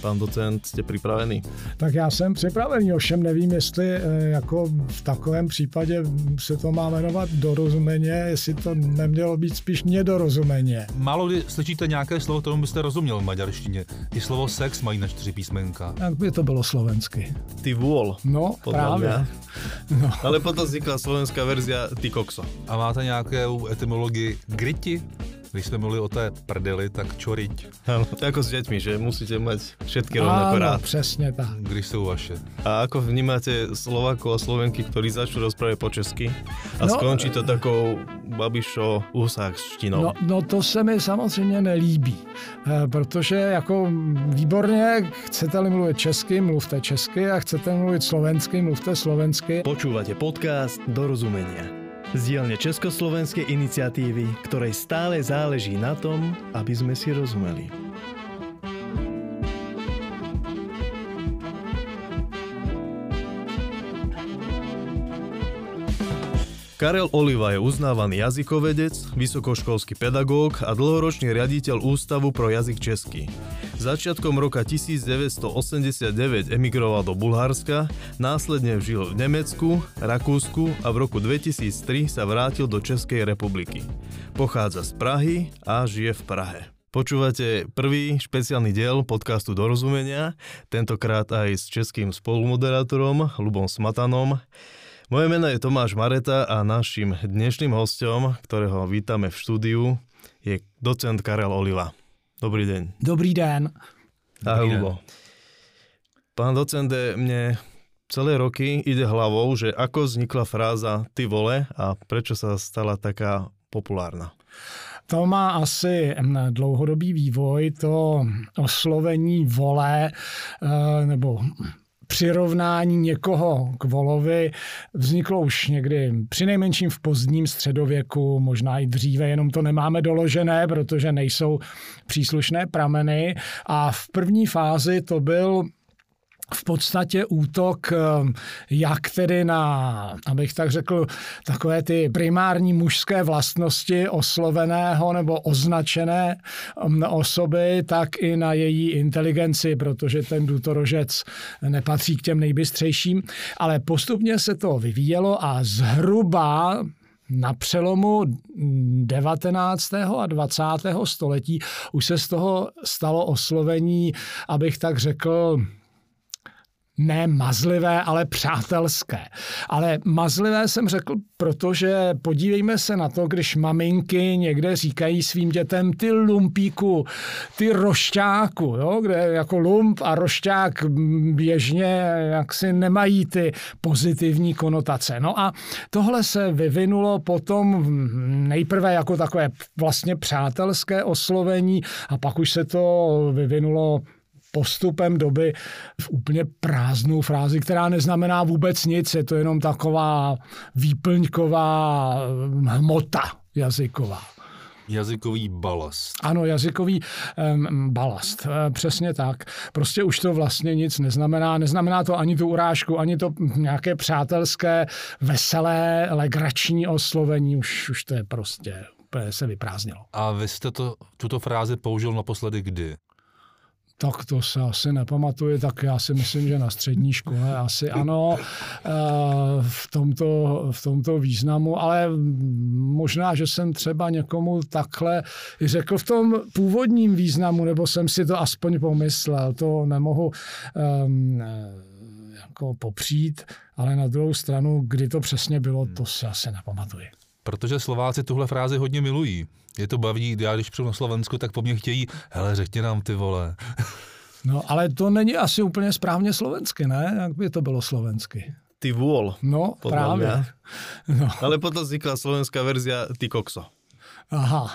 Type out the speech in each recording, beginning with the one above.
Pán docent, jste připravený? Tak já jsem připravený, ovšem nevím, jestli eh, jako v takovém případě se to má jmenovat dorozumeně, jestli to nemělo být spíš nedorozumeně. Málo kdy slyšíte nějaké slovo, kterému byste rozuměl v maďarštině. I slovo sex mají na čtyři písmenka. Jak by to bylo slovensky? Ty vůl. No, právě. No. Ale potom vznikla slovenská verzia Ty kokso. A máte nějakou etymologii griti? Když jsme mluvili o té prdeli, tak čoriť, Áno, to je ako s deťmi, že musíte mať všetky rovnako Ano, rád. přesně tak. když jsou vaše. A ako vnímate Slovákov a Slovenky, ktorí začnú rozprávať po česky a No, skončí to takou babišo úsákštinou? No, no to se mi samozřejmě nelíbí, eh, protože jako výborně, chcete-li mluvit česky, mluvte česky a chcete mluvit slovensky, mluvte slovensky. Počúvate podcast Dorozumenia. Z dielne Československej iniciatívy, ktorej stále záleží na tom, aby sme si rozumeli. Karel Oliva je uznávaný jazykovedec, vysokoškolský pedagóg a dlhoročný riaditeľ Ústavu pro jazyk český. Začiatkom roka 1989 emigroval do Bulharska, následne žil v Nemecku, Rakúsku a v roku 2003 sa vrátil do Českej republiky. Pochádza z Prahy a žije v Prahe. Počúvate prvý špeciálny diel podcastu Dorozumenia, tentokrát aj s českým spolumoderátorom Lubom Smatanom. Moje meno je Tomáš Mareta a našim dnešným hostom, ktorého vítame v štúdiu, je docent Karel Oliva. Dobrý deň. Dobrý den. Ahoj, den. Lubo. Pán docente, mne celé roky ide hlavou, že ako vznikla fráza ty vole a prečo sa stala taká populárna. To má asi mm, dlouhodobý vývoj, to oslovení vole eh, nebo přirovnání někoho k volovi vzniklo už někdy při nejmenším v pozdním středověku, možná i dříve, jenom to nemáme doložené, protože nejsou příslušné prameny. A v první fázi to byl v podstatě útok eh, jak tedy na, abych tak řekl, takové ty primární mužské vlastnosti osloveného nebo označené mm, osoby, tak i na její inteligenci, protože ten důtorožec nepatří k těm nejbystřejším. Ale postupně se to vyvíjelo a zhruba na přelomu 19. a 20. století už se z toho stalo oslovení, abych tak řekl, ne mazlivé, ale přátelské. Ale mazlivé jsem řekl, protože podívejme se na to, když maminky někde říkají svým dětem ty lumpíku, ty rošťáku, jo, kde jako lump a rošťák běžně jaksi nemají ty pozitivní konotace. No a tohle se vyvinulo potom nejprve jako takové vlastně přátelské oslovení a pak už se to vyvinulo postupem doby v úplně prázdnou frázi, která neznamená vůbec nic, je to jenom taková výplňková hmota jazyková. Jazykový balast. Ano, jazykový um, balast, e, přesně tak. Prostě už to vlastně nic neznamená. Neznamená to ani tu urážku, ani to nějaké přátelské, veselé, legrační oslovení. Už, už to je prostě, úplně se vyprázdnilo. A vy jste to, tuto frázi použil naposledy kdy? Tak to se asi nepamatuji, tak já si myslím, že na střední škole asi ano eh, v tomto, v tomto významu, ale možná, že jsem třeba někomu takhle řekl v tom původním významu, nebo jsem si to aspoň pomyslel, to nemohu um, jako popřít, ale na druhou stranu, kdy to přesně bylo, to si asi nepamatuji. Protože Slováci tuhle frázi hodně milují. Je to baví, já když přijdu na Slovensku, tak po mně chtějí, hele, řekni nám ty vole. No, ale to není asi úplně správně slovensky, ne? Jak by to bylo slovensky? Ty vôl. No, právě. mňa. No, Ale potom vznikla slovenská verzia Ty kokso. aha.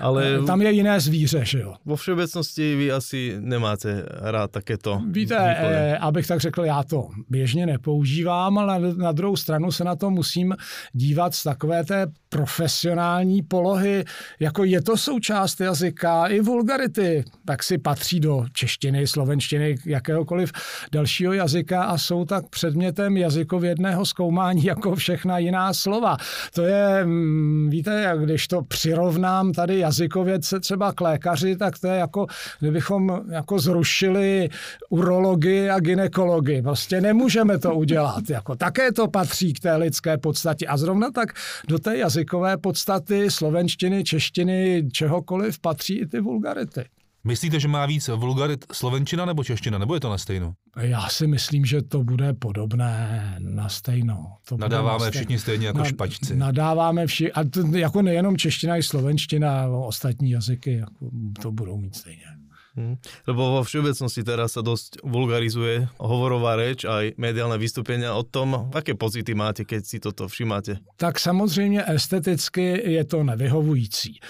Ale Tam je jiné zvíře, že jo? vo všeobecnosti vy asi nemáte rád takéto Víte, výkony. eh, abych tak řekl, já to běžně nepoužívám, ale na, na druhou stranu se na to musím dívat z takové té profesionální polohy, jako je to součást jazyka, i vulgarity, tak si patří do češtiny, slovenštiny, jakéhokoliv dalšího jazyka a jsou tak předmětem jazykovědného zkoumání jako všechna jiná slova. To je, mm, víte, když to přirovnám tady jazykovědce třeba k lékaři, tak to je jako, kdybychom jako zrušili urologii a ginekologii. Prostě nemůžeme to udělat. Jako, také to patří k té lidské podstatě. A zrovna tak do té jazykové podstaty slovenštiny, češtiny, čehokoliv patří i ty vulgarity. Myslíte, že má víc vulgarit slovenčina nebo čeština, nebo je to na stejno? Já si myslím, že to bude podobné na stejno. To Nadáváme na všichni stejně jako Nad, špačci. Nadáváme všichni, a to, jako nejenom čeština, i slovenština, ostatní jazyky jako to budou mít stejně. Hmm. Lebo vo všeobecnosti teraz sa dosť vulgarizuje hovorová reč aj mediálne vystúpenia o tom, aké pocity máte, keď si toto všimáte? Tak samozřejmě esteticky je to nevyhovující.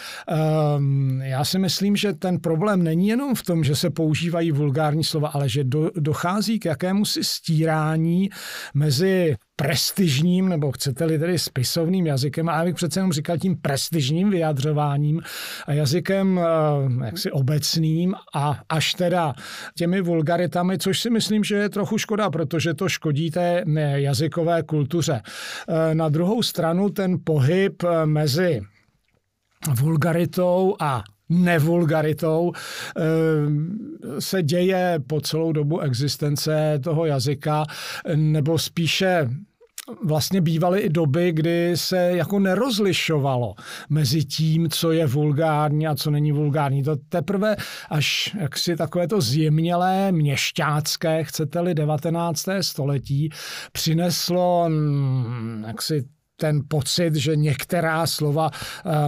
Um, já si myslím, že ten problém není jenom v tom, že se používají vulgární slova, ale že do, dochází k jakému si stírání mezi prestižním, nebo chcete-li tedy spisovným jazykem, a já bych přece jenom říkal tím prestižním vyjadřováním a jazykem eh, jaksi obecným a až teda těmi vulgaritami, což si myslím, že je trochu škoda, protože to škodí té eh, jazykové kultuře. Eh, na druhou stranu ten pohyb mezi vulgaritou a nevulgaritou se děje po celou dobu existence toho jazyka, nebo spíše vlastně bývaly i doby, kdy se jako nerozlišovalo mezi tím, co je vulgární a co není vulgární. To teprve až jaksi takové to zjemnělé, měšťácké, chcete-li, 19. století přineslo mm, jaksi ten pocit, že některá slova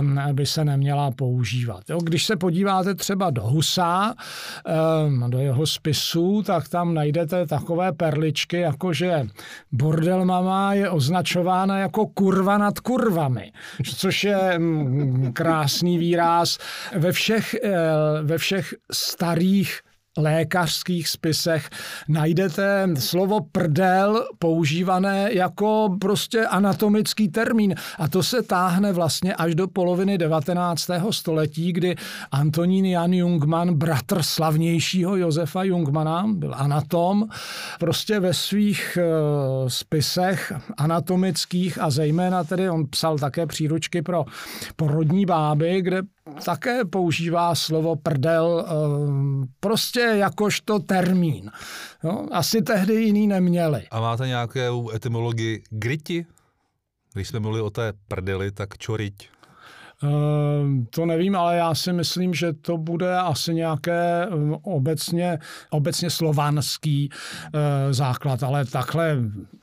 um, by se neměla používat. Jo, když se podíváte třeba do Husa, um, do jeho spisů, tak tam najdete takové perličky, jako že bordel mama je označována jako kurva nad kurvami, což je um, krásný výraz. Ve všech, uh, ve všech starých lékařských spisech najdete slovo prdel používané jako prostě anatomický termín. A to se táhne vlastně až do poloviny 19. století, kdy Antonín Jan Jungmann, bratr slavnějšího Josefa Jungmana, byl anatom, prostě ve svých uh, spisech anatomických a zejména tedy on psal také příručky pro porodní báby, kde také používá slovo prdel eh, prostě jakožto termín. Jo, asi tehdy jiný neměli. A máte nějakou etymologii griti? Když jsme mluvili o té prdeli, tak čoriť. Ehm, to nevím, ale já si myslím, že to bude asi nějaké ehm, obecně, obecně slovanský eh, základ, ale takhle,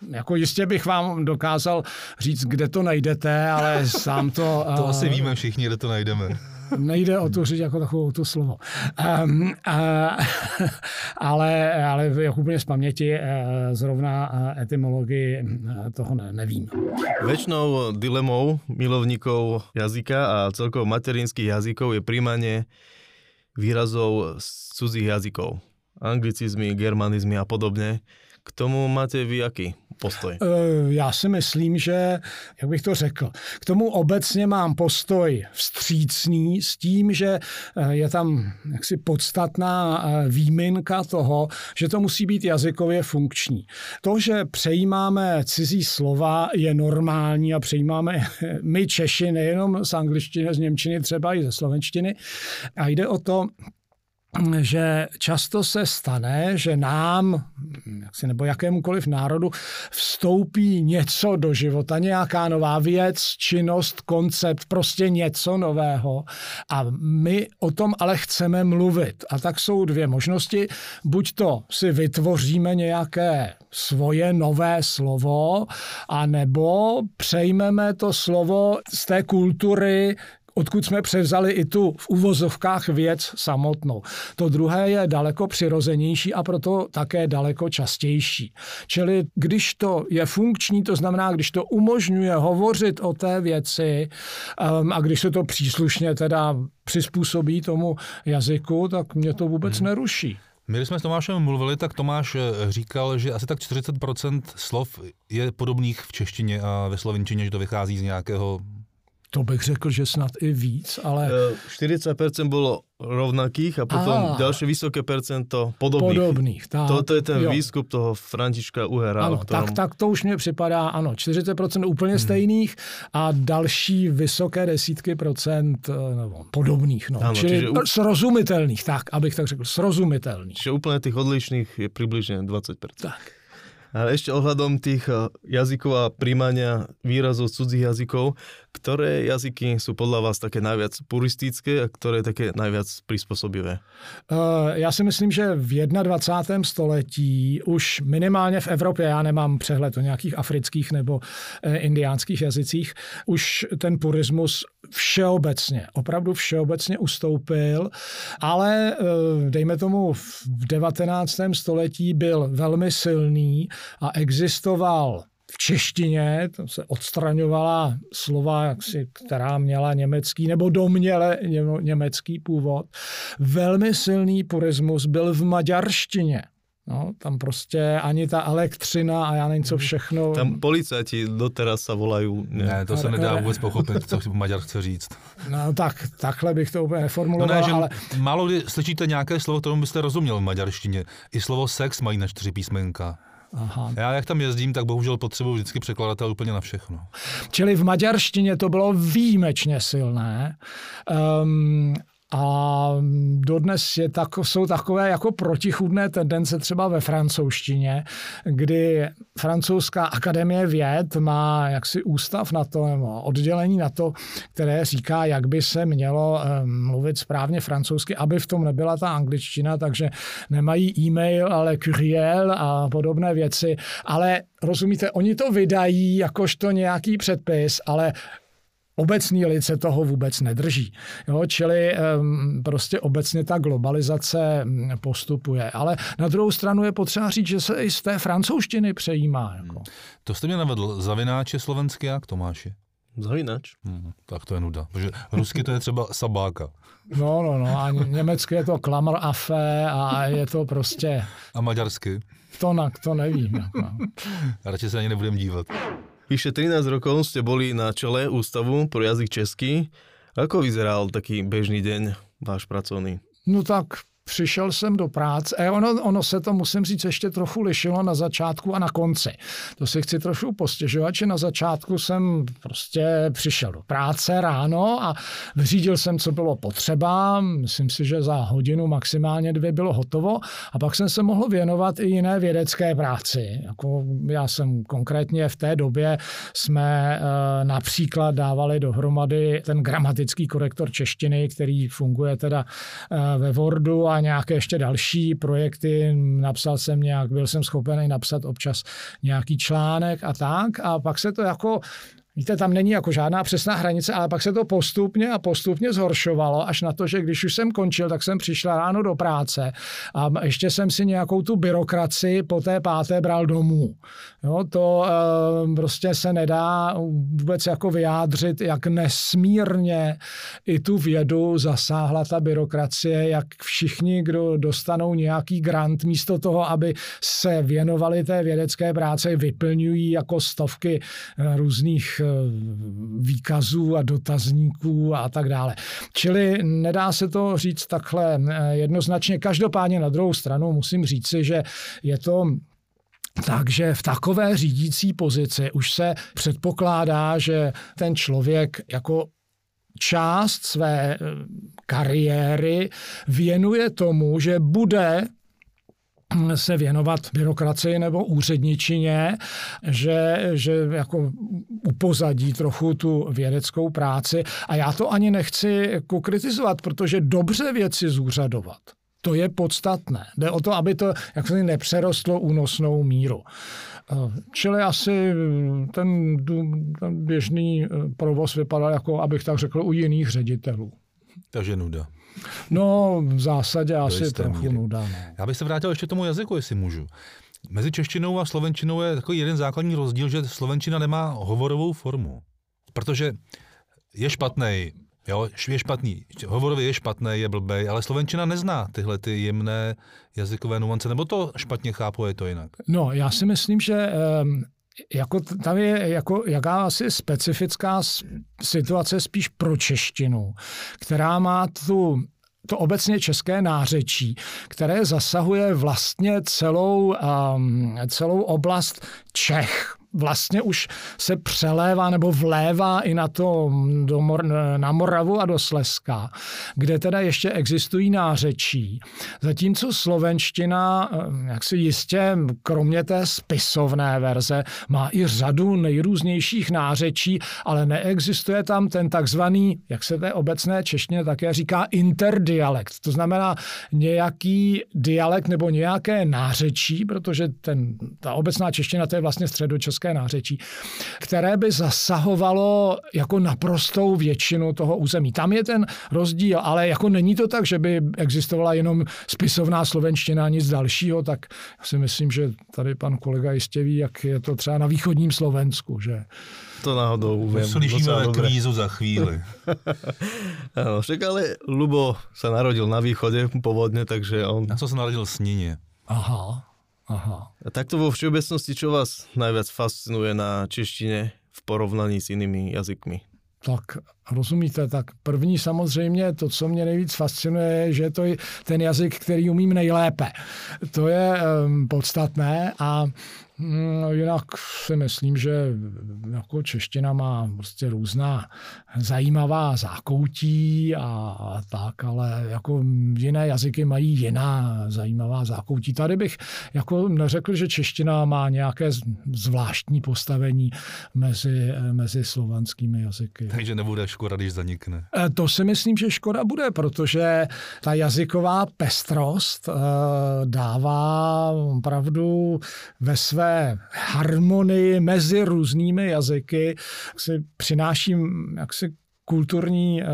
jako jistě bych vám dokázal říct, kde to najdete, ale sám to... to asi eh, víme všichni, kde to najdeme. Nejde o to říct jako takovou tu slovo. Um, uh, ale, ale jak úplně z paměti uh, zrovna uh, etymologii uh, toho ne, nevím. Väčšinou dilemou milovníkov jazyka a celkovo materinských jazykov je príjmanie výrazov z cudzích jazykov. Anglicizmy, germanizmy a podobne. K tomu máte vy jaký postoj? Eh, já si myslím, že, jak bych to řekl, k tomu obecně mám postoj vstřícný s tím, že eh, je tam jaksi podstatná eh, výjimka toho, že to musí být jazykově funkční. To, že přejímáme cizí slova, je normální a přejímáme my Češi nejenom z angličtiny, z němčiny, třeba i ze slovenštiny. A jde o to, že často se stane, že nám, jaksi nebo jakémukoliv národu, vstoupí něco do života, nějaká nová věc, činnost, koncept, prostě něco nového. A my o tom ale chceme mluvit. A tak jsou dvě možnosti. Buď to si vytvoříme nějaké svoje nové slovo, a nebo přejmeme to slovo z té kultury odkud jsme převzali i tu v uvozovkách věc samotnou. To druhé je daleko přirozenější a proto také daleko častější. Čili když to je funkční, to znamená, když to umožňuje hovořit o té věci um, a když se to příslušně teda přizpůsobí tomu jazyku, tak mě to vůbec hmm. neruší. My, když jsme s Tomášem mluvili, tak Tomáš eh, říkal, že asi tak 40% slov je podobných v češtině a ve slovenčině, že to vychází z nějakého To bych řekl, že snad i víc, ale... 40% eh, bylo rovnakých a potom a, ďalšie vysoké percento podobných. Podobných, tak. Toto je ten jo. výskup toho Františka Uhera. Ano, ktorom... tak, tak to už mě připadá, ano, 40% úplně hmm. stejných a další vysoké desítky procent eh, nebo podobných. No. Ano, Čili čiže... srozumitelných, tak, abych tak řekl, srozumitelných. Čiže úplně těch odlišných je přibližně 20%. Tak. Ale ešte ohľadom tých eh, jazykov a príjmania výrazov cudzích jazykov, ktoré jazyky sú podľa vás také najviac puristické a ktoré také najviac prispôsobivé? Uh, já si myslím, že v 21. století už minimálně v Evropě, já nemám přehled o nějakých afrických nebo eh, indiánských jazycích, už ten purismus všeobecně, opravdu všeobecně ustoupil, ale dejme tomu v 19. století byl velmi silný a existoval v češtině, to se odstraňovala slova, jaksi, která měla německý nebo doměle německý původ. Velmi silný purismus byl v maďarštině. No, tam prostě ani ta elektřina a já nevím, co všechno. Tam policajti doteraz se volají. Ne, ne to se nedá vůbec pochopit, co Maďar chce říct. No tak, takhle bych to úplně neformuloval, no ne, že ale... Málo kdy slyšíte nějaké slovo, kterému byste rozuměl v maďarštině. I slovo sex mají na čtyři písmenka. Aha. Já jak tam jezdím, tak bohužel potřebuji vždycky překladatel úplně na všechno. Čili v maďarštině to bylo výjimečně silné. Um, a dodnes je tak, jsou takové jako protichudné tendence třeba ve francouzštině, kdy francouzská akademie věd má jaksi ústav na to, nebo oddělení na to, které říká, jak by se mělo mluvit správně francouzsky, aby v tom nebyla ta angličtina, takže nemají e-mail, ale courriel a podobné věci. Ale rozumíte, oni to vydají jakožto nějaký předpis, ale obecný lid se toho vůbec nedrží. Jo, čili prostě obecně ta globalizace mm, postupuje. Ale na druhou stranu je potřeba říct, že se i z té francouzštiny přejímá. Jako. To jste mě navedl. Zavináč je slovenský jak, Tomáši? Zavináč. Hmm, tak to je nuda. Protože rusky to je třeba sabáka. No, no, no. A německy je to klamr afé a je to prostě... A maďarsky? To, na, to nevím. Jako. Radši se ani nebudem dívat. Vyše 13 rokov ste boli na čele Ústavu pro jazyk český. Ako vyzeral taký bežný deň váš pracovný? No tak přišel jsem do práce. A ono, ono se to, musím říct, ještě trochu lišilo na začátku a na konci. To si chci trošku postěžovat, že na začátku jsem prostě přišel do práce ráno a vyřídil jsem, co bylo potřeba. Myslím si, že za hodinu, maximálně dvě bylo hotovo. A pak jsem se mohl věnovat i jiné vědecké práci. Jako já jsem konkrétně v té době jsme e, například dávali dohromady ten gramatický korektor češtiny, který funguje teda e, ve Wordu a nějaké ještě další projekty. Napsal jsem nějak, byl jsem schopen napsat občas nějaký článek a tak. A pak se to jako Víte, tam není jako žádná přesná hranice, ale pak se to postupně a postupně zhoršovalo, až na to, že když už jsem končil, tak jsem přišla ráno do práce a ještě jsem si nějakou tu byrokracii po té páté bral domů. Jo, to e, prostě se nedá vůbec jako vyjádřit, jak nesmírně i tu vědu zasáhla ta byrokracie, jak všichni, kdo dostanou nějaký grant, místo toho, aby se věnovali té vědecké práci, vyplňují jako stovky eh, různých výkazů a dotazníků a tak dále. Čili nedá se to říct takhle eh, jednoznačně. Každopádně na druhou stranu musím říci, že je to takže v takové řídící pozici už se předpokládá, že ten člověk jako část své eh, kariéry věnuje tomu, že bude se věnovat byrokracii nebo úředničině, že, že jako upozadí trochu tu vědeckou práci. A já to ani nechci jako kritizovat, protože dobře věci zúřadovat. To je podstatné. Jde o to, aby to jak se nepřerostlo únosnou míru. Čili asi ten, ten běžný provoz vypadal jako, abych tak řekl, u jiných ředitelů. Takže nuda. No, v zásadě Do asi trochu míry. nuda. No. Já bych se vrátil ještě k tomu jazyku, jestli můžu. Mezi češtinou a slovenčinou je takový jeden základní rozdíl, že slovenčina nemá hovorovou formu. Protože je špatný, jo, je špatný, hovorově je špatný, je blbej, ale slovenčina nezná tyhle ty jemné jazykové nuance, nebo to špatně chápu, je to jinak? No, já si myslím, že um, jako tam je jako jakási specifická situace spíš pro češtinu, která má tu to obecně české nářečí, které zasahuje vlastně celou, um, celou oblast Čech vlastně už se přelévá nebo vlévá i na to do na Moravu a do Slezska, kde teda ještě existují nářečí. Zatímco slovenština, eh, jak si jistě, kromě té spisovné verze, má i řadu nejrůznějších nářečí, ale neexistuje tam ten takzvaný, jak se té obecné češtině také říká, interdialekt. To znamená nějaký dialekt nebo nějaké nářečí, protože ten, ta obecná čeština to je vlastně středočeské české nářečí, které by zasahovalo jako naprostou většinu toho území. Tam je ten rozdíl, ale jako není to tak, že by existovala jenom spisovná slovenština a nic dalšího, tak si myslím, že tady pan kolega jistě ví, jak je to třeba na východním Slovensku, že to náhodou viem. Slyšíme kvízu za chvíli. ano, však ale Lubo sa narodil na východe pôvodne, takže on... Ja som sa narodil v Snine. Aha. Aha. A takto vo všeobecnosti, čo vás najviac fascinuje na češtine v porovnaní s jinými jazykmi? Tak rozumíte, tak první samozřejmě to, co mě nejvíc fascinuje, že to je ten jazyk, který umím nejlépe. To je um, podstatné a No, jinak si myslím, že jako čeština má prostě různá zajímavá zákoutí a tak, ale jako jiné jazyky mají jiná zajímavá zákoutí. Tady bych jako neřekl, že čeština má nějaké zvláštní postavení mezi, mezi slovanskými jazyky. Takže nebude škoda, když zanikne. E, to si myslím, že škoda bude, protože ta jazyková pestrost e, dává opravdu ve své harmonii mezi různými jazyky si přináším jaksi kulturní, eh,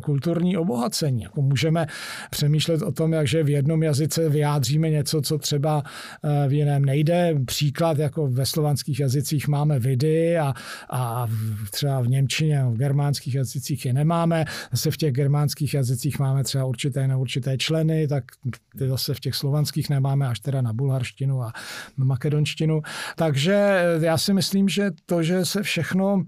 kulturní obohacení. Jako můžeme přemýšlet o tom, jakže v jednom jazyce vyjádříme něco, co třeba eh, v jiném nejde. Příklad, jako ve slovanských jazycích máme vidy a, a třeba v Němčině a v germánských jazycích je nemáme. Zase v těch germánských jazycích máme třeba určité na určité členy, tak ty zase v těch slovanských nemáme až teda na bulharštinu a makedonštinu. Takže eh, já si myslím, že to, že se všechno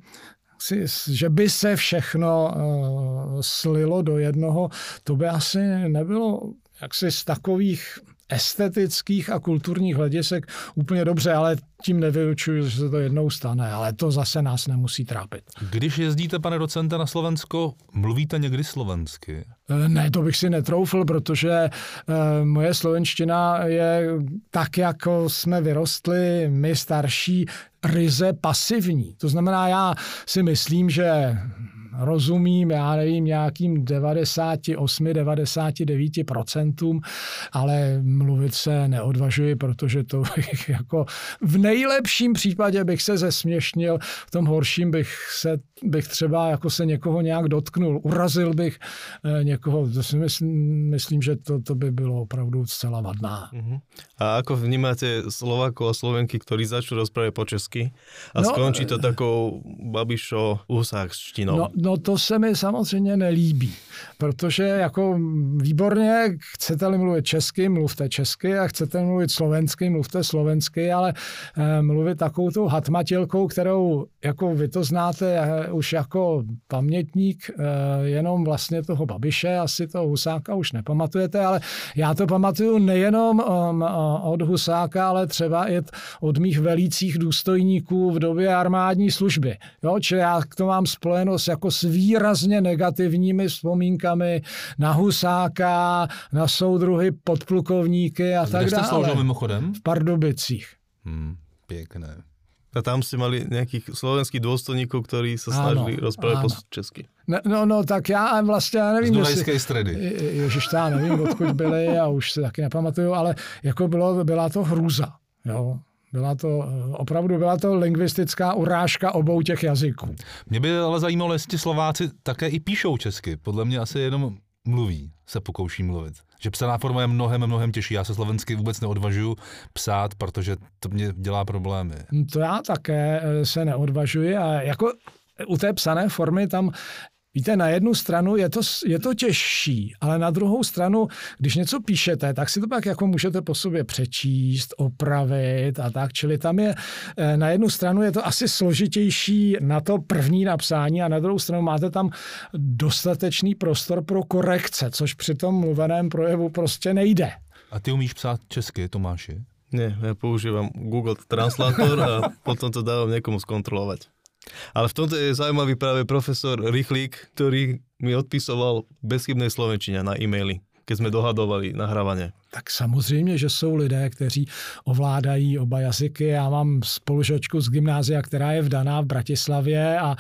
si, že by se všechno uh, slilo do jednoho, to by asi nebylo jaksi z takových estetických a kulturních hledisek úplně dobře, ale tím nevylučuju, že se to jednou stane, ale to zase nás nemusí trápit. Když jezdíte, pane docente, na Slovensko, mluvíte někdy slovensky? Eh, ne, to bych si netroufl, protože eh, moje slovenština je tak, jako jsme vyrostli, my starší, ryze pasivní. To znamená, já si myslím, že rozumím, já nevím, nějakým 98-99%, ale mluvit se neodvažuji, protože to bych jako v nejlepším případě bych se zesměšnil, v tom horším bych se bych třeba jako se někoho nějak dotknul, urazil bych eh, někoho, to si myslím, myslím že to, to by bylo opravdu zcela vadná. Uh-huh. A ako vnímáte Slovákov a Slovenky, ktorí začnú rozprávať po česky a no, skončí to takou babišo husákštinou? No, no to se mi samozřejmě nelíbí, protože jako výborně chcete-li mluvit česky, mluvte česky a chcete mluvit slovensky, mluvte slovensky, ale eh, mluvit takovou tou hatmatilkou, kterou jako vy to znáte eh, už jako pamětník eh, jenom vlastně toho Babiše, asi toho Husáka už nepamatujete, ale já to pamatuju nejenom um, od Husáka, ale třeba i od mých velících důstojníků v době armádní služby. Jo, čili já to mám spojenost jako s výrazně negativními vzpomínkami na Husáka, na soudruhy podplukovníky a tak dále. Kde jste mimochodem? V Pardubicích. Hmm, pěkné. A tam si mali nejakých slovenských dôstojníkov, ktorí sa snažili ano, rozprávať po česky. No, no, no, tak já vlastně já nevím, Z Dunajské stredy. Ježiš, já nevím, odkud byli a už se taky nepamatuju, ale jako bylo, byla to hrůza. Jo. Byla to, opravdu byla to lingvistická urážka obou těch jazyků. Mě by ale zajímalo, jestli Slováci také i píšou česky. Podle mě asi jenom mluví, se pokouší mluvit. Že psaná forma je mnohem, mnohem těžší. Já se slovensky vůbec neodvažuji psát, protože to mě dělá problémy. To já také eh, se neodvažuji a jako u té psané formy tam Víte, na jednu stranu je to, je to těžší, ale na druhou stranu, když něco píšete, tak si to pak jako můžete po sobě přečíst, opravit a tak. Čili tam je, eh, na jednu stranu je to asi složitější na to první napsání a na druhou stranu máte tam dostatečný prostor pro korekce, což při tom mluveném projevu prostě nejde. A ty umíš psát česky, Tomáši? Ne, ja používam Google Translator a potom to dávam niekomu skontrolovať. Ale v tomto je zaujímavý práve profesor Rychlík, ktorý mi odpisoval bezchybnej slovenčine na e-maily, keď sme dohadovali nahrávanie tak samozřejmě, že jsou lidé, kteří ovládají oba jazyky. Já mám spolužačku z gymnázia, která je vdaná v Bratislavě a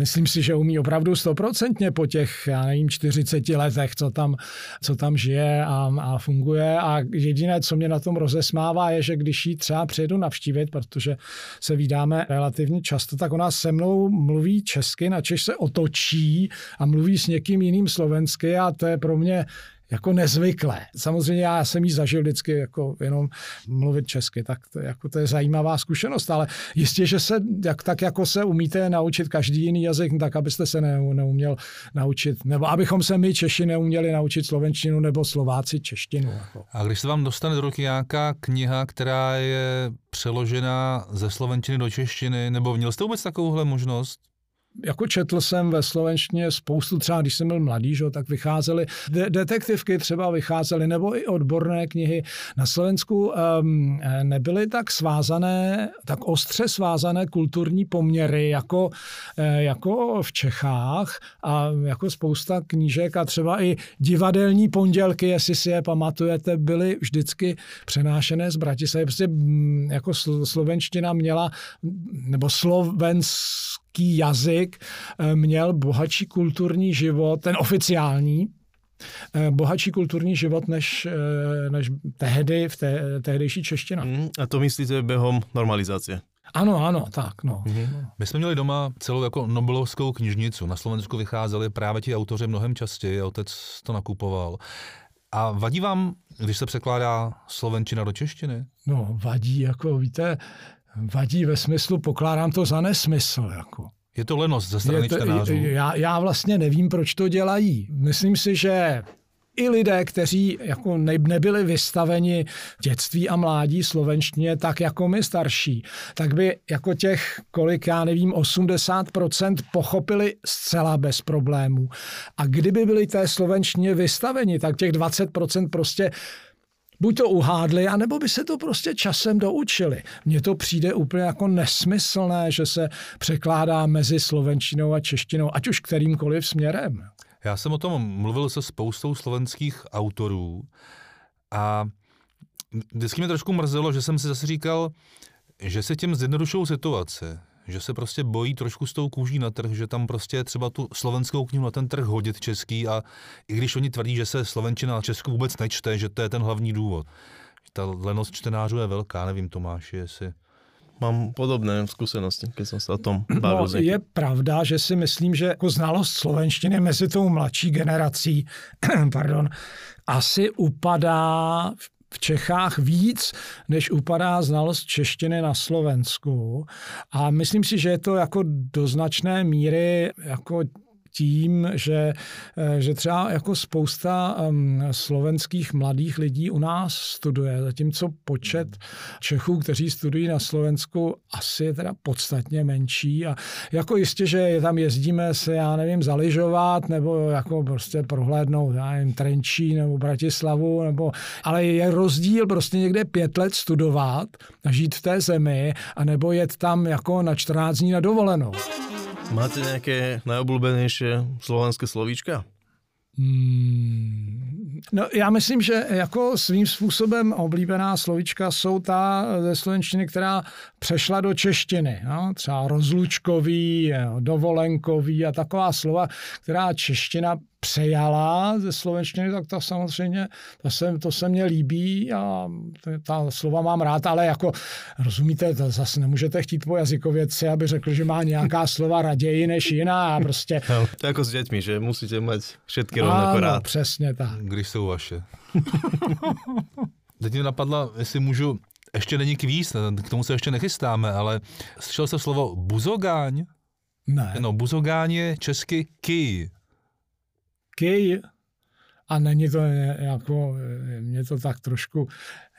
myslím si, že umí opravdu stoprocentně po těch, já nevím, 40 letech, co tam, co tam žije a, a funguje. A jediné, co mě na tom rozesmává, je, že když ji třeba přijedu navštívit, protože se vydáme relativně často, tak ona se mnou mluví česky, načež se otočí a mluví s někým jiným slovensky a to je pro mě jako nezvyklé. Samozřejmě já jsem jí zažil vždycky jako jenom mluvit česky, tak to, jako to je zajímavá zkušenost, ale jistě, že se jak, tak jako se umíte naučit každý jiný jazyk, tak abyste se ne, neuměl naučit, nebo abychom se my Češi neuměli naučit slovenštinu nebo Slováci češtinu. Jako. A když se vám dostane do ruky nějaká kniha, která je přeložena ze slovenčiny do češtiny, nebo měl jste vůbec takovouhle možnost? Jako četl jsem ve slovenštině spoustu, třeba když jsem byl mladý, že, tak vycházely de- detektivky třeba vycházely, nebo i odborné knihy. Na Slovensku um, nebyly tak svázané, tak ostře svázané kulturní poměry jako, eh, jako v Čechách a jako spousta knížek a třeba i divadelní pondělky, jestli si je pamatujete, byly vždycky přenášené z Bratislavy. Prostě mm, jako slovenština měla, nebo slovenský český jazyk eh, měl bohatší kulturní život, ten oficiální, eh, bohatší kulturní život než, eh, než tehdy v té, tehdejší čeština. Mm, a to myslíte během normalizace? Ano, ano, tak, no. Mm-hmm. My jsme měli doma celou jako Nobelovskou knižnicu. Na Slovensku vycházeli právě ti autoři mnohem častěji, otec to nakupoval. A vadí vám, když se překládá slovenčina do češtiny? No, vadí, jako víte, vadí ve smyslu, pokládám to za nesmysl. Jako. Je to lenost ze strany to, čtenářů? Já, já vlastně nevím, proč to dělají. Myslím si, že i lidé, kteří jako ne, nebyli vystaveni dětství a mládí slovenštině, tak jako my starší, tak by jako těch, kolik já nevím, 80% pochopili zcela bez problémů. A kdyby byli té slovenštině vystaveni, tak těch 20% prostě buď to uhádli, anebo by se to prostě časem doučili. Mně to přijde úplně jako nesmyslné, že se překládá mezi slovenčinou a češtinou, ať už kterýmkoliv směrem. Já jsem o tom mluvil se spoustou slovenských autorů a vždycky mě trošku mrzelo, že jsem si zase říkal, že se tím zjednodušou situace že se prostě bojí trošku s tou kůží na trh, že tam prostě třeba tu slovenskou knihu na ten trh hodit český a i když oni tvrdí, že se slovenčina na Česku vůbec nečte, že to je ten hlavní důvod. Ta lenost čtenářů je velká, nevím Tomáši, jestli... Mám podobné zkušenosti, když jsem se o tom bavil. No, je pravda, že si myslím, že jako znalost slovenštiny mezi tou mladší generací pardon, asi upadá v Čechách víc, než upadá znalost češtiny na Slovensku. A myslím si, že je to jako do značné míry jako tím, že, eh, že třeba jako spousta slovenských mladých lidí u nás studuje, zatímco počet Čechů, kteří studují na Slovensku, asi je teda podstatně menší a jako jistě, že tam jezdíme se, já nevím, zaližovat nebo jako prostě prohlédnout, já nevím, Trenčí nebo Bratislavu, nebo, ale je rozdíl prostě někde pět let studovat a žít v té zemi, a nebo jet tam jako na 14 dní na dovolenou. Máte nějaké najobľúbenejšie slovenské slovíčka? Hmm. No, já myslím, že jako svým způsobem oblíbená slovíčka jsou ta ze slovenštiny, která přešla do češtiny. No? Třeba rozlučkový, dovolenkový a taková slova, která čeština přejala ze slovenštiny, tak to samozřejmě, to se, to se mně líbí a ta slova mám rád, ale jako rozumíte, to zase nemůžete chtít po jazykovědci, aby řekl, že má nějaká slova raději než jiná a prostě. No, to jako s dětmi, že musíte mít všetky rovnako rád. přesně tak. Když jsou vaše. Teď mě napadla, jestli můžu, ještě není kvíz, k tomu se ještě nechystáme, ale slyšel jste slovo buzogáň? Ne. No, buzogán je česky kij. Kej. A není to jako, mě to tak trošku,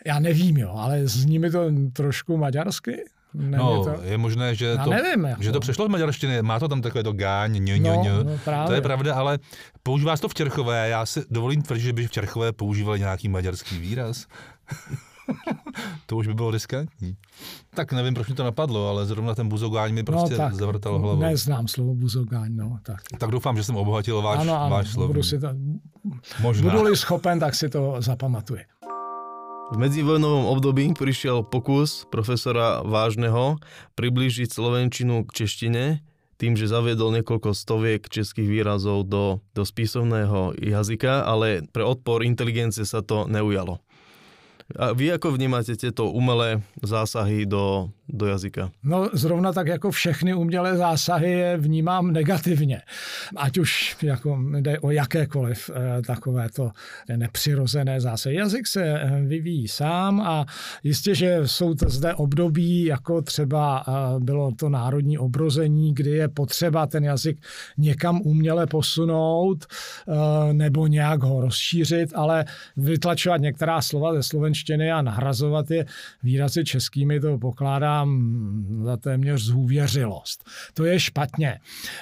já nevím, jo, ale zní mi to trošku maďarsky. Není No, to, je možné, že já to, nevím. Jako. že to přešlo z maďarštiny. Má to tam takové to gáň, ň, ň, no, ň. no, právě. To je pravda, ale používá se to v Čerchové. Já si dovolím tvrdit, že by v Čerchové používali nějaký maďarský výraz. to už by bylo riskantní. Tak nevím, proč mi to napadlo, ale zrovna ten buzogáň mi prostě no, tak, zavrtal hlavu. Neznám slovo buzogáň, no, tak. Tak doufám, že jsem obohatil váš, ano, ano, váš slovník. budu si to, Možná. budu-li schopen, tak si to zapamatuji. V medzivojnovom období prišiel pokus profesora Vážneho priblížiť slovenčinu k češtine tým, že zaviedol niekoľko stoviek českých výrazov do, do spisovného jazyka, ale pre odpor inteligencie sa to neujalo. A vy ako vnímáte tieto umelé zásahy do, do jazyka? No zrovna tak jako všechny umělé zásahy je vnímám negativně. Ať už jako jde o jakékoliv eh, takovéto nepřirozené zásahy. Jazyk se eh, vyvíjí sám a jistě, že jsou to zde období, jako třeba eh, bylo to národní obrození, kdy je potřeba ten jazyk někam uměle posunout nebo nějak ho rozšířit, ale vytlačovat některá slova ze slovenštiny a nahrazovat je výrazy českými, to pokládám za téměř zhůvěřilost. To je špatně.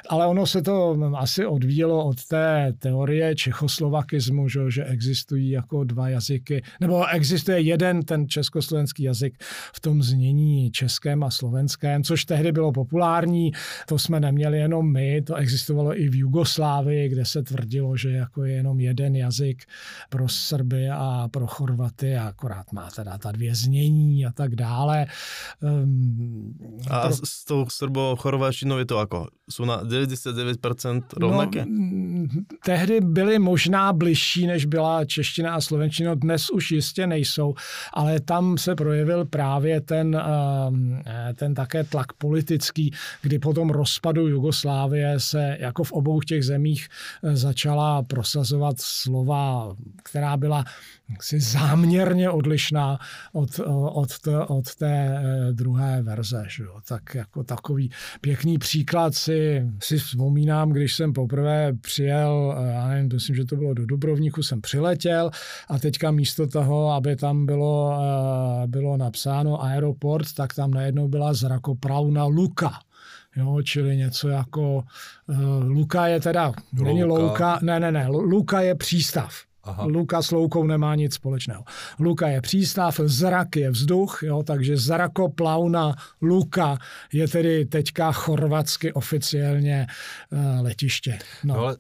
Ale ono se to asi odvíjelo od té teorie čechoslovakismu, že, že existují jako dva jazyky, nebo existuje jeden ten československý jazyk v tom znění českém a slovenském, což tehdy bylo populární. To jsme neměli jenom my, to existovalo i v Jugoslávii, kde se tvrdilo, že jako je jenom jeden jazyk pro Srby a pro Chorvaty, a akorát má teda ta dvě znění a tak dále. A s tou srbo-chorváštinou je to ako? Sú na 99% rovnaké? No, tehdy byly možná bližší, než byla čeština a slovenčina. Dnes už jistě nejsou, ale tam se projevil právě ten, ehm, ten také tlak politický, kdy po tom rozpadu Jugoslávie se jako v obou těch zemích eh, začala prosazovat slova, která byla si záměrně odlišná od, od, té, od té eh, druhé verze. Že jo? Tak jako takový pěkný příklad si, si vzpomínám, když jsem poprvé přijel, eh, já nevím, myslím, že to bylo do Dubrovníku, jsem přiletěl a teďka místo toho, aby tam bylo, eh, bylo napsáno aeroport, tak tam najednou byla zrakopravna Luka. Jo, čili něco jako uh, Luka je teda, není Louka. louka, ne, ne, ne, Luka je přístav. Aha. Luka s loukou nemá nic společného. Luka je přístav, zrak je vzduch, jo, takže zrakoplauna Luka je tedy teďka chorvatsky oficiálně uh, letiště. No. No, ale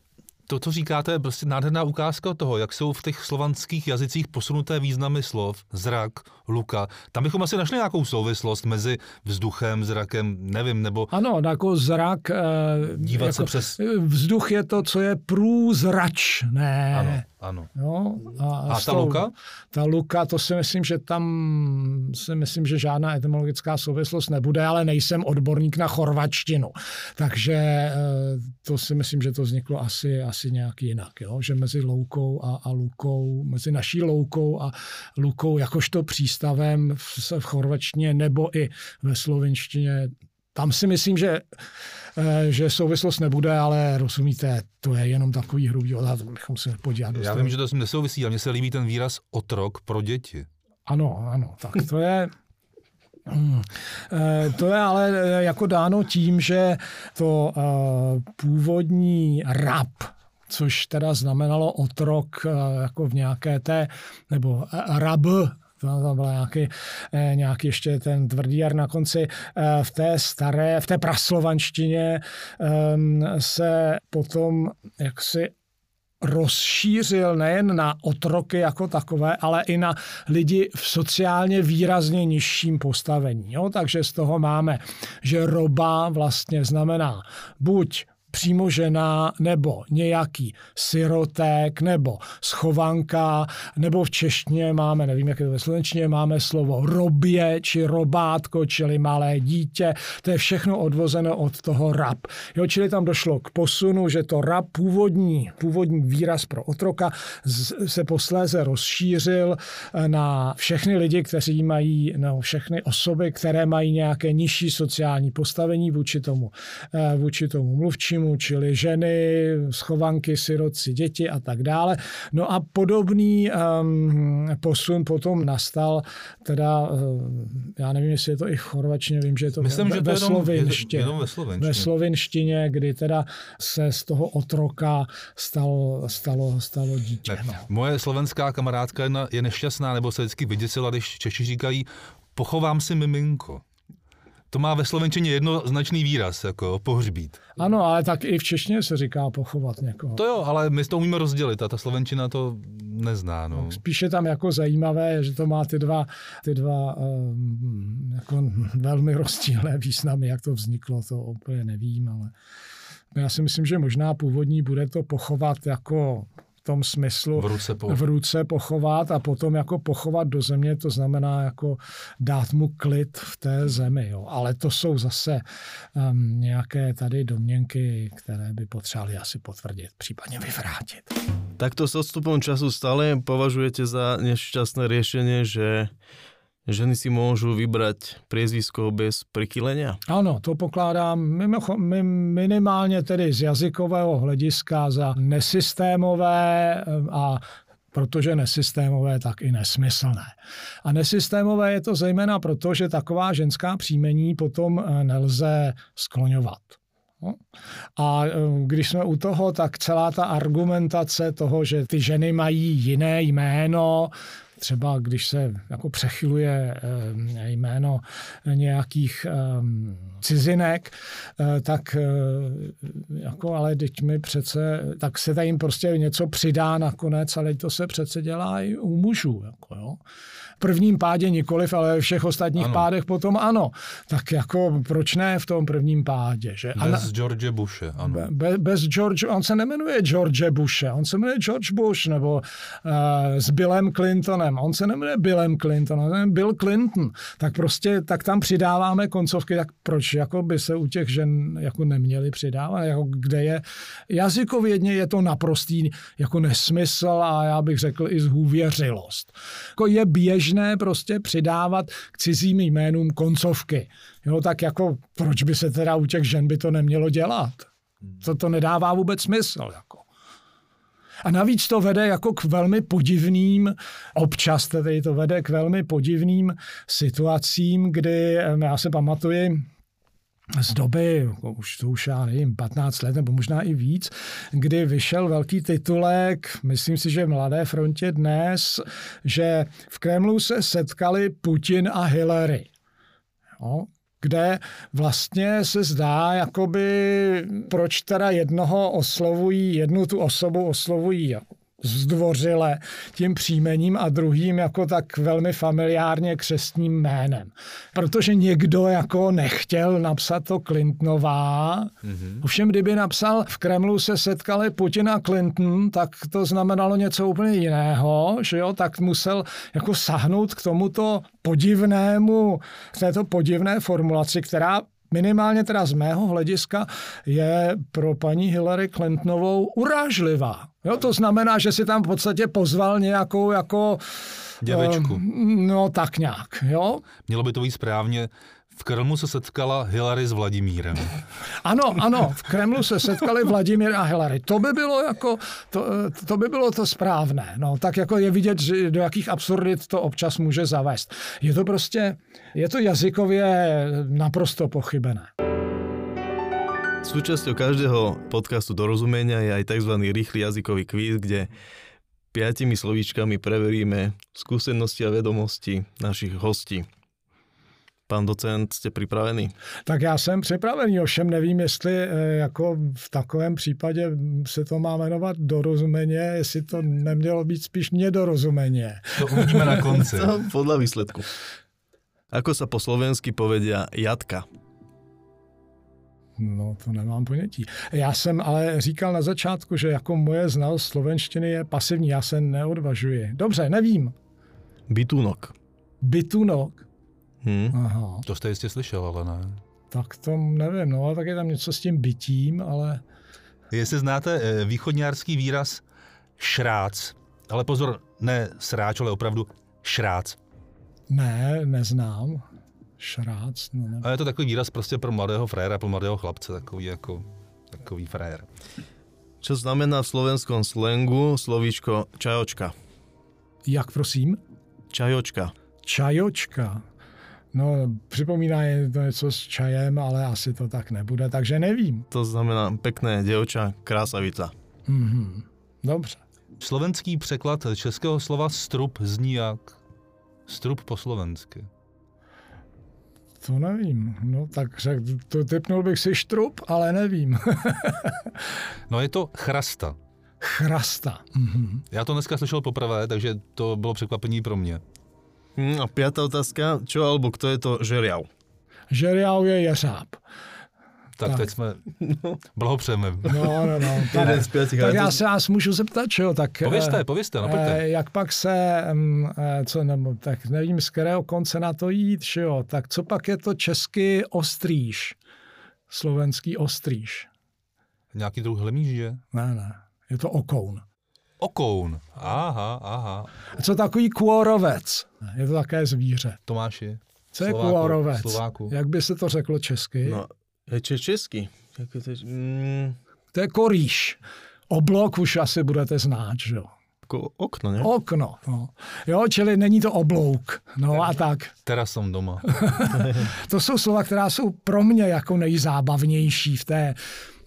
to, co říkáte, je prostě nádherná ukázka toho, jak jsou v těch slovanských jazycích posunuté významy slov, zrak, luka. Tam bychom asi našli nějakou souvislost mezi vzduchem, zrakem, nevím, nebo Ano, jako zrak. eh, Dívat jako, se přes- Vzduch je to, co je průzračné. ano, ano. Jo, a, A ta tou- luka? Ta luka, to si myslím, že tam si myslím, že žádná etymologická souvislost nebude, ale nejsem odborník na chorvačtinu. Takže eh, to si myslím, že to vzniklo asi, asi nějak jinak. Jo? Že mezi loukou a, a lukou, mezi naší loukou a lukou jakožto přístavem v, v chorvačtině nebo i ve slovenštině tam si myslím, že, eh, že souvislost nebude, ale rozumíte, to je jenom takový hrubý odhad, bychom se podívat. Já vím, že to s tím nesouvisí, ale mně se líbí ten výraz otrok pro děti. Ano, ano, tak to je... Hmm. To je ale eh, jako dáno tím, že to původní rab, což teda znamenalo otrok jako v nějaké té, nebo rab, to tam byl nějaký, eh, nějaký ještě ten tvrdý jar na konci. eh, V té staré, v té praslovanštině ehm, se potom jaksi rozšířil nejen na otroky jako takové, ale i na lidi v sociálně výrazně nižším postavení. Jo? Takže z toho máme, že roba vlastně znamená buď přímo žena nebo nějaký sirotek nebo schovanka, nebo v češtině máme, nevím, jak je to ve slovenštině, máme slovo robě či robátko, čili malé dítě. To je všechno odvozeno od toho rab. Jo, čili tam došlo k posunu, že to rab, původní, původní výraz pro otroka, se posléze rozšířil eh, na všechny lidi, kteří mají, no, všechny osoby, které mají nějaké nižší sociální postavení vůči tomu, eh, vůči tomu mluvčímu, čili ženy, schovanky, siroci, děti a tak dále. No a podobný um, posun potom nastal, teda, uh, já nevím, jestli je to i v chorvačtině, vím, že je to Myslím, ve, že to ve, slovinštině, jenom ve slovenštině. Ve slovinštině, kdy teda se z toho otroka stalo, stalo, stalo dítě. Ne, no. Moje slovenská kamarádka je nešťastná, nebo se vždycky vyděsila, když Češi říkají, pochovám si miminko to má ve slovenčině jednoznačný výraz, jako pohřbít. Ano, ale tak i v češtině se říká pochovat někoho. To jo, ale my to umíme rozdělit a ta slovenčina to nezná. No. Spíše tam jako zajímavé, že to má ty dva, ty dva um, jako velmi rozdílné významy, jak to vzniklo, to úplně nevím, ale já si myslím, že možná původní bude to pochovat jako tom smyslu v ruce, po... v ruce pochovat a potom jako pochovat do země, to znamená jako dát mu klid v té zemi. Jo. Ale to jsou zase um, nějaké tady domněnky, které by potřebovali asi potvrdit, případně vyvrátit. Takto s odstupom času stále považujete za nešťastné riešenie, že ženy si môžu vybrať priezvisko bez prikylenia? Ano, to pokládám minimálně tedy z jazykového hlediska za nesystémové eh, a protože nesystémové, tak i nesmyslné. A nesystémové je to zejména proto, že taková ženská příjmení potom eh, nelze skloňovat. No. A eh, když jsme u toho, tak celá ta argumentace toho, že ty ženy mají jiné jméno, třeba když se jako přechyluje eh, jméno nějakých ehm, cizinek, eh, tak eh, jako, ale teď mi přece, tak se tady jim prostě něco přidá nakonec, ale to se přece dělá i u mužů. Jako, jo prvním pádě nikoliv, ale ve všech ostatních ano. pádech potom ano. Tak jako proč ne v tom prvním pádě? Že? Bez Ana, George Bushe, ano. Be, bez George, on se nemenuje George Bushe, on se jmenuje George Bush, nebo uh, s Billem Clintonem, on se nemenuje Billem Clinton, on se jmenuje Bill Clinton. Tak prostě, tak tam přidáváme koncovky, tak proč jako by se u těch žen jako neměli přidávat, jako kde je jazykovědně je to naprostý jako nesmysl a já bych řekl i zhůvěřilost. Jako je běž běžné prostě přidávat k cizím jménům koncovky. Jo, tak jako proč by se teda u těch žen by to nemělo dělat? To, to nedává vůbec smysl. Jako. A navíc to vede jako k velmi podivným, občas tedy to vede k velmi podivným situacím, kdy já se pamatuji, z doby, už to už já nevím, 15 let nebo možná i víc, kdy vyšel velký titulek, myslím si, že v Mladé frontě dnes, že v Kremlu se setkali Putin a Hillary. Jo, kde vlastně se zdá, jakoby, proč teda jednoho oslovují, jednu tu osobu oslovují jako zdvořile tím příjmením a druhým jako tak velmi familiárně křestním jménem. Protože někdo jako nechtěl napsat to Clintonová. Mm-hmm. Ovšem, kdyby napsal v Kremlu se setkali Putin a Clinton, tak to znamenalo něco úplně jiného, že jo, tak musel jako sahnout k tomuto podivnému, k této podivné formulaci, která minimálně teda z mého hlediska je pro paní Hillary Clintonovou urážlivá. Jo, to znamená, že si tam v podstatě pozval nějakou jako... Děvečku. Um, no tak nějak, jo. Mělo by to být správně v Kremlu se setkala Hillary s Vladimírem. Ano, ano, v Kremlu se setkali Vladimír a Hillary. To by bylo jako, to, to by bylo to správné. No, tak jako je vidět, že do jakých absurdit to občas může zavést. Je to prostě, je to jazykově naprosto pochybené. Súčasťou každého podcastu dorozumenia je aj tzv. rýchly jazykový kvíz, kde piatimi slovíčkami preveríme skúsenosti a vedomosti našich hostí. Pan docent, jste připravený? Tak já jsem připravený, ovšem nevím, jestli eh, jako v takovém případě se to má jmenovat dorozumeně, jestli to nemělo být spíš nedorozumeně. To uvidíme na konci. to podle výsledku. Ako sa po slovensky povedia jatka? No, to nemám ponětí. Já jsem ale říkal na začátku, že jako moje znalost slovenštiny je pasivní, já se neodvažuji. Dobře, nevím. Bitunok. Bitunok. Hm. Aha, To jste jistě slyšel, ale ne. tak to nevím, no, tak je tam něco s tím bytím, ale Jestli znáte eh, východňárský výraz šrác, ale pozor, ne sráč, ale opravdu šrác. ne, neznám. Šrác, no ne. A je to takový výraz prostě pro mladého fréra, pro mladého chlapce, takový jako takový frér. Čo znamená v slovenskom slangu slovíčko čajočka? Jak prosím? Čajočka. Čajočka. No, připomíná je to něco s čajem, ale asi to tak nebude, takže nevím. To znamená pekné dievča, krásavica. Mhm. Dobře. Slovenský překlad českého slova strup zní jak? Strup po slovensky. To nevím. No tak řek, to typnul bych si štrup, ale nevím. No je to chrasta. Chrasta. Mhm. Já to dneska slyšel poprvé, takže to bylo překvapení pro mě. Hm, a piatá otázka, čo alebo kto je to žeriav? Žeriau je jeřáb. Tak, Tak. teď jsme... Blahopřejeme. No, no, no. Jeden Tak, z piatich. tak já to- se vás můžu zeptat, čo? Tak, Povězte, eh, povězte, no pojďte. eh, jak pak se, mm, eh, co nebo, tak nevím, z kterého konce na to jít, že jo? Tak co pak je to český ostrýž? Slovenský ostrýž. Nějaký druh hlemíže? Ne, ne. Je to okoun. Okoun. Aha, aha. A co takový kůrovec? Je to také zvíře. Tomáši. Co je Slováku, kůrovec? Slováku. Jak by se to řeklo česky? No, če česky. Jak je to, mm, To je korýš. Oblok už asi budete znát, že jo? ako okno, ne? Okno. No. Jo, čili není to oblouk. No a tak. Teraz jsem doma. To jsou slova, která jsou pro mě jako nejzábavnější v té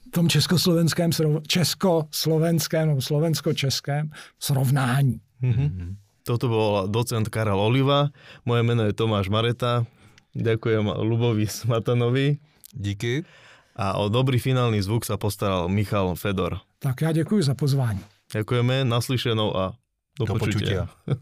v tom československém, srov- československém nebo slovensko-českém srovnání. Mhm. Toto bol docent Karel Oliva, moje meno je Tomáš Mareta, ďakujem Lubovi Smatanovi Díky. a o dobrý finálny zvuk sa postaral Michal Fedor. Tak já děkuji za pozvání. Ďakujeme, naslyšenou a do, Do počutia. počutia.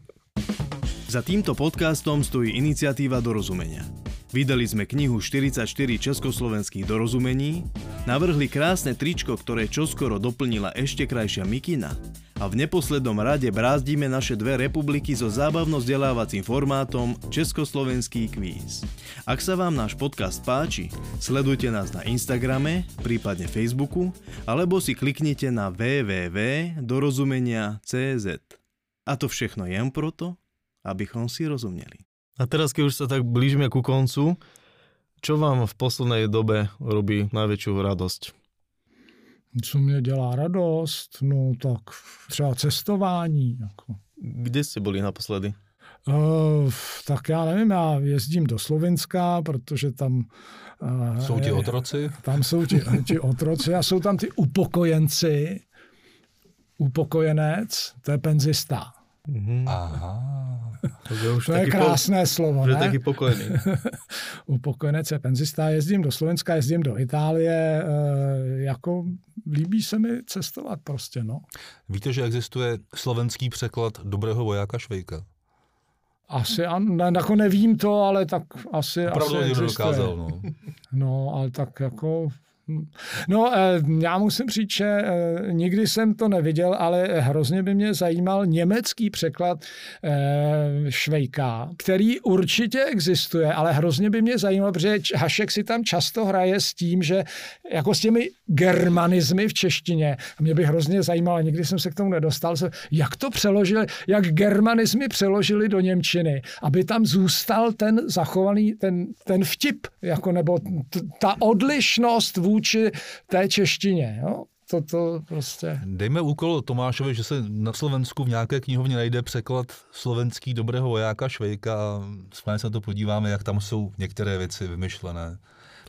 Za týmto podcastom stojí iniciatíva dorozumenia. Vydali sme knihu 44 československých dorozumení, navrhli krásne tričko, ktoré čoskoro doplnila ešte krajšia mikina a v neposlednom rade brázdime naše dve republiky so zábavno-vzdelávacím formátom Československý kvíz. Ak sa vám náš podcast páči, sledujte nás na Instagrame, prípadne Facebooku, alebo si kliknite na www.dorozumenia.cz. A to všechno jen proto, abychom si rozuměli. A teraz, keď už sa tak blížime ku koncu, čo vám v poslednej dobe robí najväčšiu radosť? Co mě dělá radost? No tak třeba cestování. Jako. Kde ste boli naposledy? Uh, tak já nevím, já jezdím do Slovenska, protože tam... Uh, Jsou ti otroci? Tam jsou ti, ti otroci a jsou tam ty upokojenci. Upokojenec, to je penzista. Mhm. Aha. To je, už To je krásné slovo, Po, že ne? taký pokojný. Upokojenec je penzista. Jezdím do Slovenska, jezdím do Itálie. eh, Jako líbí se mi cestovat prostě, no. Víte, že existuje slovenský překlad dobrého vojáka Švejka? Asi, an, ne, jako nevím to, ale tak asi, Opravdu asi existuje. dokázal, no. No, ale tak jako... hm. No, eh, já musím říct, že eh, nikdy jsem to neviděl, ale hrozně by mě zajímal německý překlad eh, Švejka, který určitě existuje, ale hrozně by mě zajímal, protože Hašek si tam často hraje s tím, že jako s těmi germanizmy v češtině. A mě by hrozně zajímalo, nikdy jsem se k tomu nedostal, jak to přeložili, jak germanizmy přeložili do Němčiny, aby tam zůstal ten zachovaný, ten, ten vtip, jako nebo t- ta odlišnost vůči té češtině. Jo? To, to prostě... Dejme úkol Tomášovi, že se na Slovensku v nějaké knihovně najde překlad slovenský dobrého vojáka Švejka a se na to podíváme, jak tam jsou některé věci vymyšlené.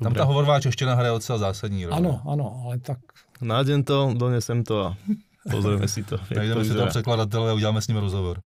Tam ta hovorová čeština hraje docela zásadní roli. Ano, ano, ale tak Nájdem to, donesem to a pozrieme si to. Najdeme si tam překladatele a uděláme s ním rozhovor.